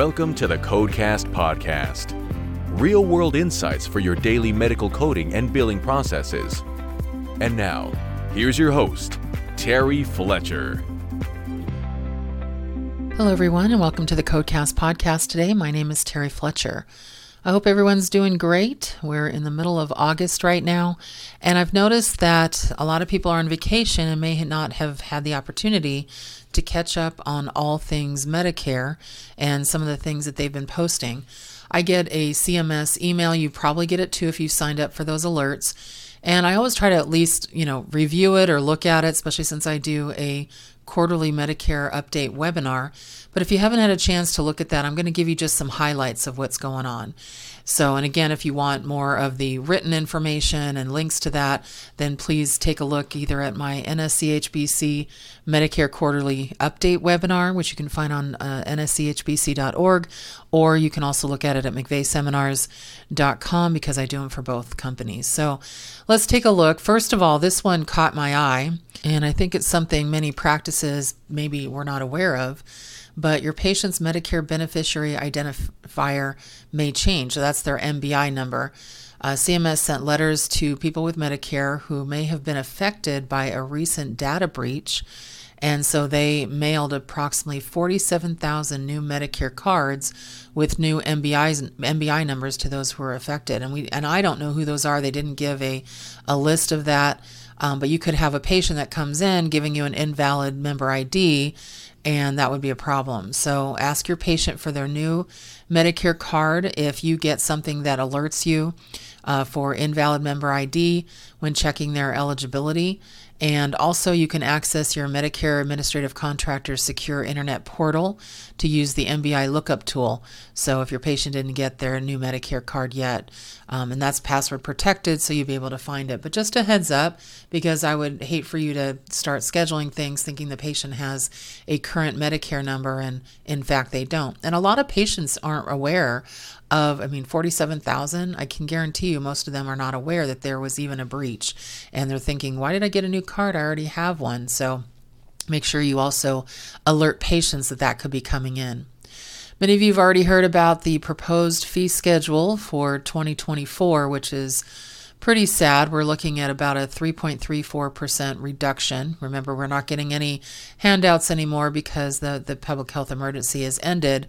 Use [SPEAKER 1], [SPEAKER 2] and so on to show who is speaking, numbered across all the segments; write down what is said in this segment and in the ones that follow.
[SPEAKER 1] Welcome to the Codecast Podcast. Real world insights for your daily medical coding and billing processes. And now, here's your host, Terry Fletcher.
[SPEAKER 2] Hello, everyone, and welcome to the Codecast Podcast today. My name is Terry Fletcher. I hope everyone's doing great. We're in the middle of August right now, and I've noticed that a lot of people are on vacation and may not have had the opportunity to catch up on all things Medicare and some of the things that they've been posting. I get a CMS email. You probably get it too if you signed up for those alerts. And I always try to at least, you know, review it or look at it, especially since I do a quarterly Medicare update webinar. But if you haven't had a chance to look at that, I'm going to give you just some highlights of what's going on. So, and again, if you want more of the written information and links to that, then please take a look either at my NSCHBC Medicare Quarterly Update webinar, which you can find on uh, nschbc.org, or you can also look at it at mcveighseminars.com because I do them for both companies. So let's take a look. First of all, this one caught my eye, and I think it's something many practices maybe were not aware of but your patient's Medicare beneficiary identifier may change. So that's their MBI number. Uh, CMS sent letters to people with Medicare who may have been affected by a recent data breach. And so they mailed approximately 47,000 new Medicare cards with new MBIs, MBI numbers to those who were affected. And we and I don't know who those are. They didn't give a, a list of that. Um, but you could have a patient that comes in giving you an invalid member ID and that would be a problem. So ask your patient for their new Medicare card if you get something that alerts you uh, for invalid member ID when checking their eligibility. And also, you can access your Medicare Administrative Contractor Secure Internet Portal to use the MBI lookup tool. So, if your patient didn't get their new Medicare card yet, um, and that's password protected, so you'll be able to find it. But just a heads up, because I would hate for you to start scheduling things thinking the patient has a current Medicare number, and in fact, they don't. And a lot of patients aren't aware of, I mean, 47,000, I can guarantee you most of them are not aware that there was even a breach. And they're thinking, why did I get a new card? I already have one. So make sure you also alert patients that that could be coming in. Many of you have already heard about the proposed fee schedule for 2024, which is pretty sad. We're looking at about a 3.34% reduction. Remember, we're not getting any handouts anymore because the, the public health emergency has ended.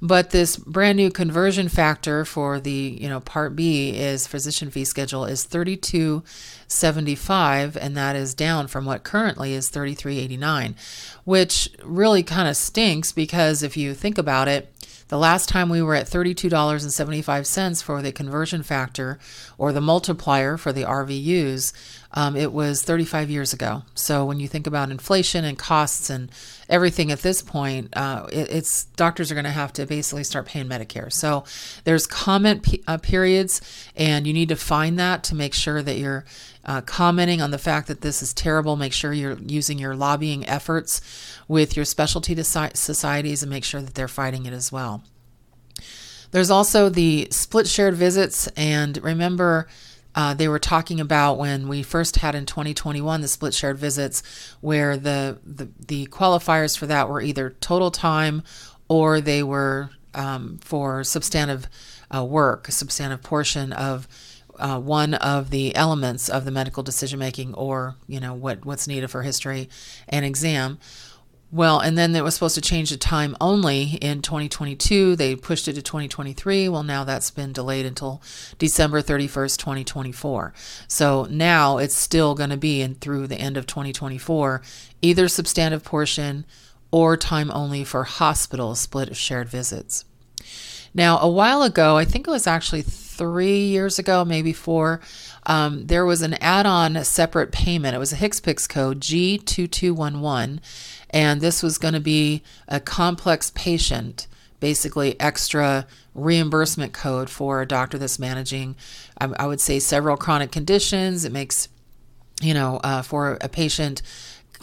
[SPEAKER 2] But this brand new conversion factor for the, you know, Part B is physician fee schedule is 3275 and that is down from what currently is 3389, which really kind of stinks because if you think about it, the last time we were at $32.75 for the conversion factor or the multiplier for the RVUs, um, it was 35 years ago. So when you think about inflation and costs and everything at this point, uh, it, it's doctors are going to have to basically start paying Medicare. So there's comment p- uh, periods, and you need to find that to make sure that you're uh, commenting on the fact that this is terrible. Make sure you're using your lobbying efforts with your specialty societies and make sure that they're fighting it as well. There's also the split shared visits, and remember uh, they were talking about when we first had in 2021 the split shared visits, where the, the, the qualifiers for that were either total time or they were um, for substantive uh, work, a substantive portion of uh, one of the elements of the medical decision making or you know what what's needed for history and exam well, and then it was supposed to change the time only in 2022. They pushed it to 2023. Well, now that's been delayed until December 31st, 2024. So now it's still going to be in through the end of 2024, either substantive portion or time only for hospital split of shared visits. Now, a while ago, I think it was actually three years ago, maybe four, um, there was an add on separate payment. It was a HCPCS code G2211 and this was going to be a complex patient, basically extra reimbursement code for a doctor that's managing, I, I would say, several chronic conditions. It makes, you know, uh, for a patient,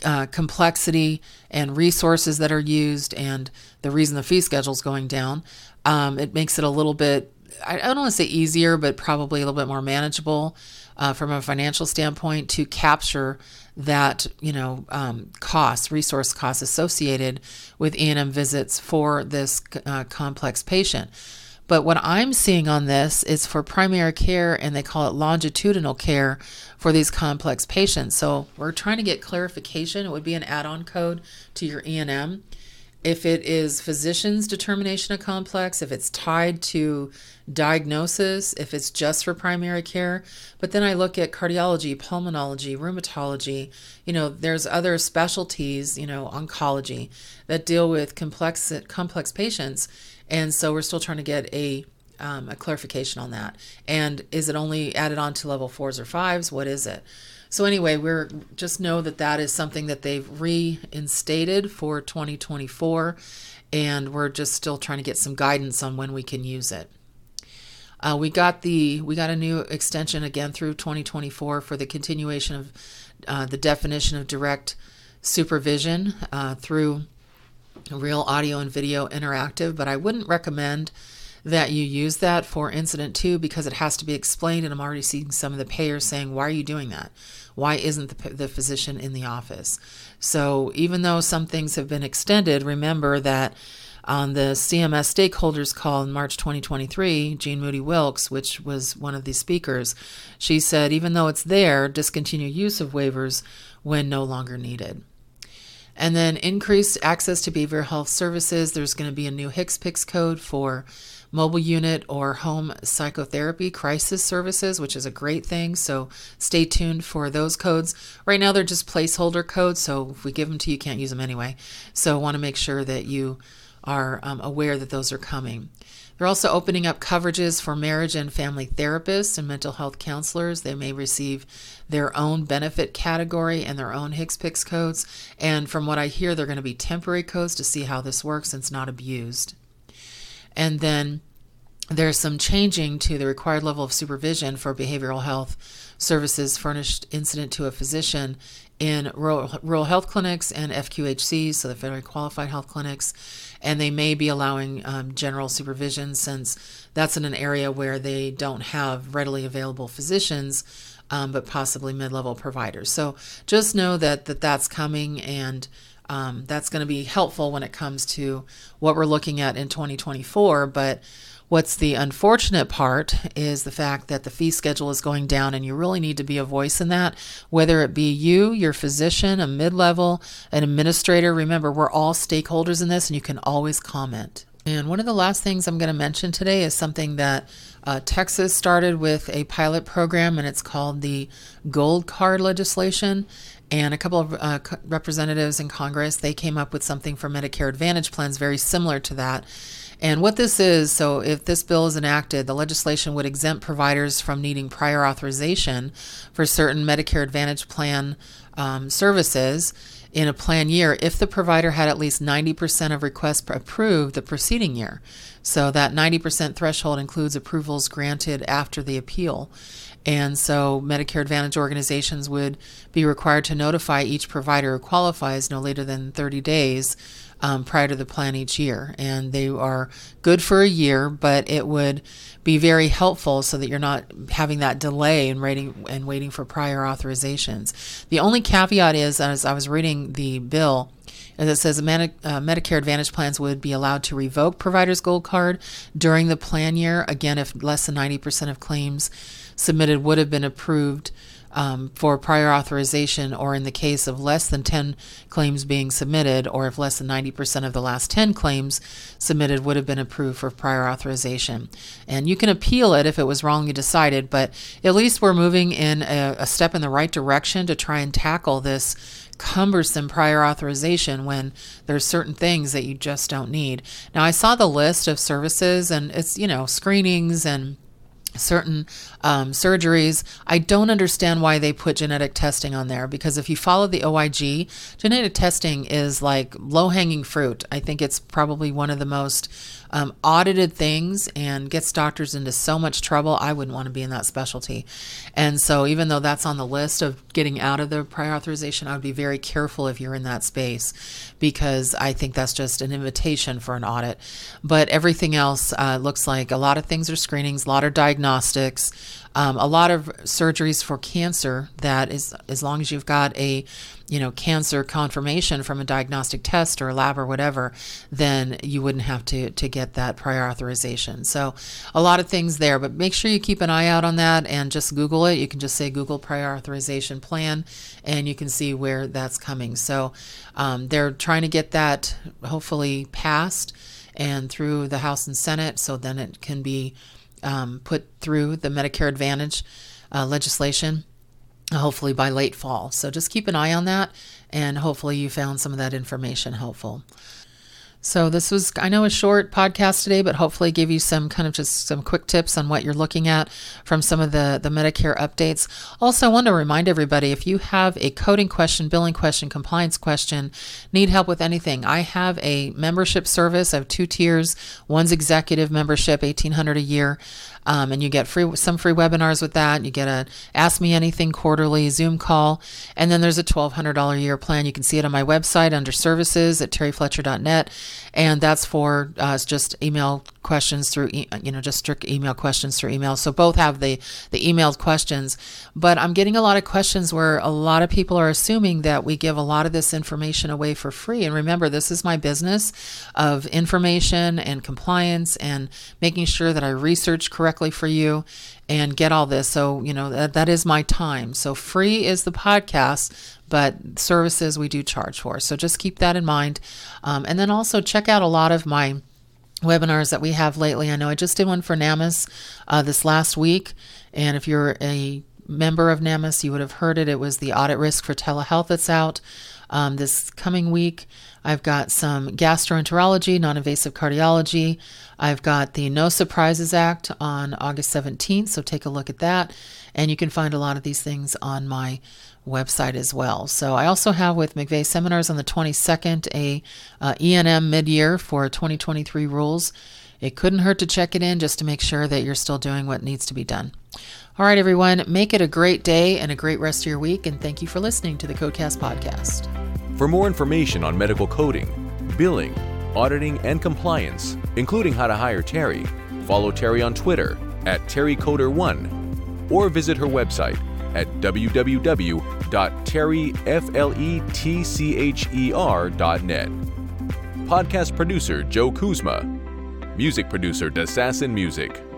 [SPEAKER 2] uh, complexity and resources that are used, and the reason the fee schedule is going down, um, it makes it a little bit I don't want to say easier, but probably a little bit more manageable uh, from a financial standpoint to capture that you know um, cost, resource costs associated with E&M visits for this uh, complex patient. But what I'm seeing on this is for primary care, and they call it longitudinal care for these complex patients. So we're trying to get clarification. It would be an add-on code to your E&M if it is physician's determination of complex, if it's tied to diagnosis, if it's just for primary care. But then I look at cardiology, pulmonology, rheumatology. You know, there's other specialties, you know, oncology that deal with complex complex patients, and so we're still trying to get a um, a clarification on that. And is it only added on to level fours or fives? What is it? So anyway, we're just know that that is something that they've reinstated for 2024, and we're just still trying to get some guidance on when we can use it. Uh, we got the we got a new extension again through 2024 for the continuation of uh, the definition of direct supervision uh, through real audio and video interactive, but I wouldn't recommend that you use that for incident to because it has to be explained. And I'm already seeing some of the payers saying, why are you doing that? Why isn't the, the physician in the office? So even though some things have been extended, remember that on the CMS stakeholders call in March 2023, Jean Moody Williams, which was one of the speakers, she said, even though it's there, discontinue use of waivers when no longer needed. And then increased access to behavioral health services. There's going to be a new HCPCS code for mobile unit or home psychotherapy crisis services, which is a great thing. So stay tuned for those codes. Right now, they're just placeholder codes. So if we give them to you, you can't use them anyway. So want to make sure that you are um, aware that those are coming. They're also opening up coverages for marriage and family therapists and mental health counselors. They may receive their own benefit category and their own HCPCS codes. And from what I hear, they're going to be temporary codes to see how this works and it's not abused. And then there's some changing to the required level of supervision for behavioral health services furnished incident to a physician in rural, rural health clinics and FQHCs, so the federally qualified health clinics, and they may be allowing um, general supervision since that's in an area where they don't have readily available physicians, um, but possibly mid-level providers. So just know that, that that's coming and um, that's going to be helpful when it comes to what we're looking at in 2024. But what's the unfortunate part is the fact that the fee schedule is going down, and you really need to be a voice in that, whether it be you, your physician, a mid level, an administrator. Remember, we're all stakeholders in this, and you can always comment. And one of the last things I'm going to mention today is something that uh, Texas started with a pilot program, and it's called the Gold Card legislation and a couple of uh, representatives in Congress they came up with something for Medicare Advantage plans very similar to that. And what this is, so if this bill is enacted, the legislation would exempt providers from needing prior authorization for certain Medicare Advantage plan um, services in a plan year if the provider had at least 90% of requests approved the preceding year. So that 90% threshold includes approvals granted after the appeal. And so Medicare Advantage organizations would be required to notify each provider who qualifies no later than 30 days um, prior to the plan each year. And they are good for a year, but it would be very helpful so that you're not having that delay in waiting and waiting for prior authorizations. The only caveat is, as I was reading the bill, as it says, uh, Medicare Advantage plans would be allowed to revoke provider's gold card during the plan year. Again, if less than 90% of claims submitted would have been approved um, for prior authorization, or in the case of less than 10 claims being submitted, or if less than 90% of the last 10 claims submitted would have been approved for prior authorization. And you can appeal it if it was wrongly decided, but at least we're moving in a, a step in the right direction to try and tackle this cumbersome prior authorization when there's certain things that you just don't need. Now I saw the list of services and it's, you know, screenings and certain um, surgeries. I don't understand why they put genetic testing on there because if you follow the OIG, genetic testing is like low hanging fruit. I think it's probably one of the most um, audited things and gets doctors into so much trouble. I wouldn't want to be in that specialty. And so, even though that's on the list of getting out of the prior authorization, I would be very careful if you're in that space because I think that's just an invitation for an audit. But everything else uh, looks like a lot of things are screenings, a lot of diagnostics. Um, a lot of surgeries for cancer that is as long as you've got a you know cancer confirmation from a diagnostic test or a lab or whatever then you wouldn't have to to get that prior authorization. So a lot of things there but make sure you keep an eye out on that and just google it. You can just say google prior authorization plan and you can see where that's coming. So um, they're trying to get that hopefully passed and through the house and senate so then it can be um, put through the Medicare Advantage uh, legislation, hopefully by late fall. So just keep an eye on that, and hopefully you found some of that information helpful. So this was, I know, a short podcast today, but hopefully give you some kind of just some quick tips on what you're looking at from some of the the Medicare updates. Also, I want to remind everybody if you have a coding question, billing question, compliance question, need help with anything, I have a membership service. I have two tiers. One's executive membership, eighteen hundred a year. Um, and you get free some free webinars with that. You get a Ask Me Anything quarterly Zoom call, and then there's a $1,200 a year plan. You can see it on my website under services at terryfletcher.net, and that's for uh, just email questions through you know just strict email questions through email. So both have the the emailed questions. But i'm getting a lot of questions where a lot of people are assuming that we give a lot of this information away for free. And remember this is my business of information and compliance and making sure that i research correctly for you and get all this. So you know that, that is my time. So free is the podcast but services we do charge for. So just keep that in mind. Um, and then also check out a lot of my webinars that we have lately. I know I just did one for NAMAS uh, this last week, and if you're a member of NAMAS, you would have heard it. It was the audit risk for telehealth that's out um, this coming week. I've got some gastroenterology, non invasive cardiology. I've got the No Surprises Act on August 17th, so take a look at that. And you can find a lot of these things on my website as well. So I also have with McVeigh Seminars on the 22nd a uh, E&M mid-year for 2023 rules. It couldn't hurt to check it in just to make sure that you're still doing what needs to be done. All right, everyone, make it a great day and a great rest of your week, and thank you for listening to the Codecast podcast.
[SPEAKER 1] For more information on medical coding, billing, auditing, and compliance, including how to hire Terry, follow Terry on Twitter at TerryCoder1 or visit her website at www.terryfletcher.net. Podcast producer Joe Kuzma. Music producer Dassassin Music.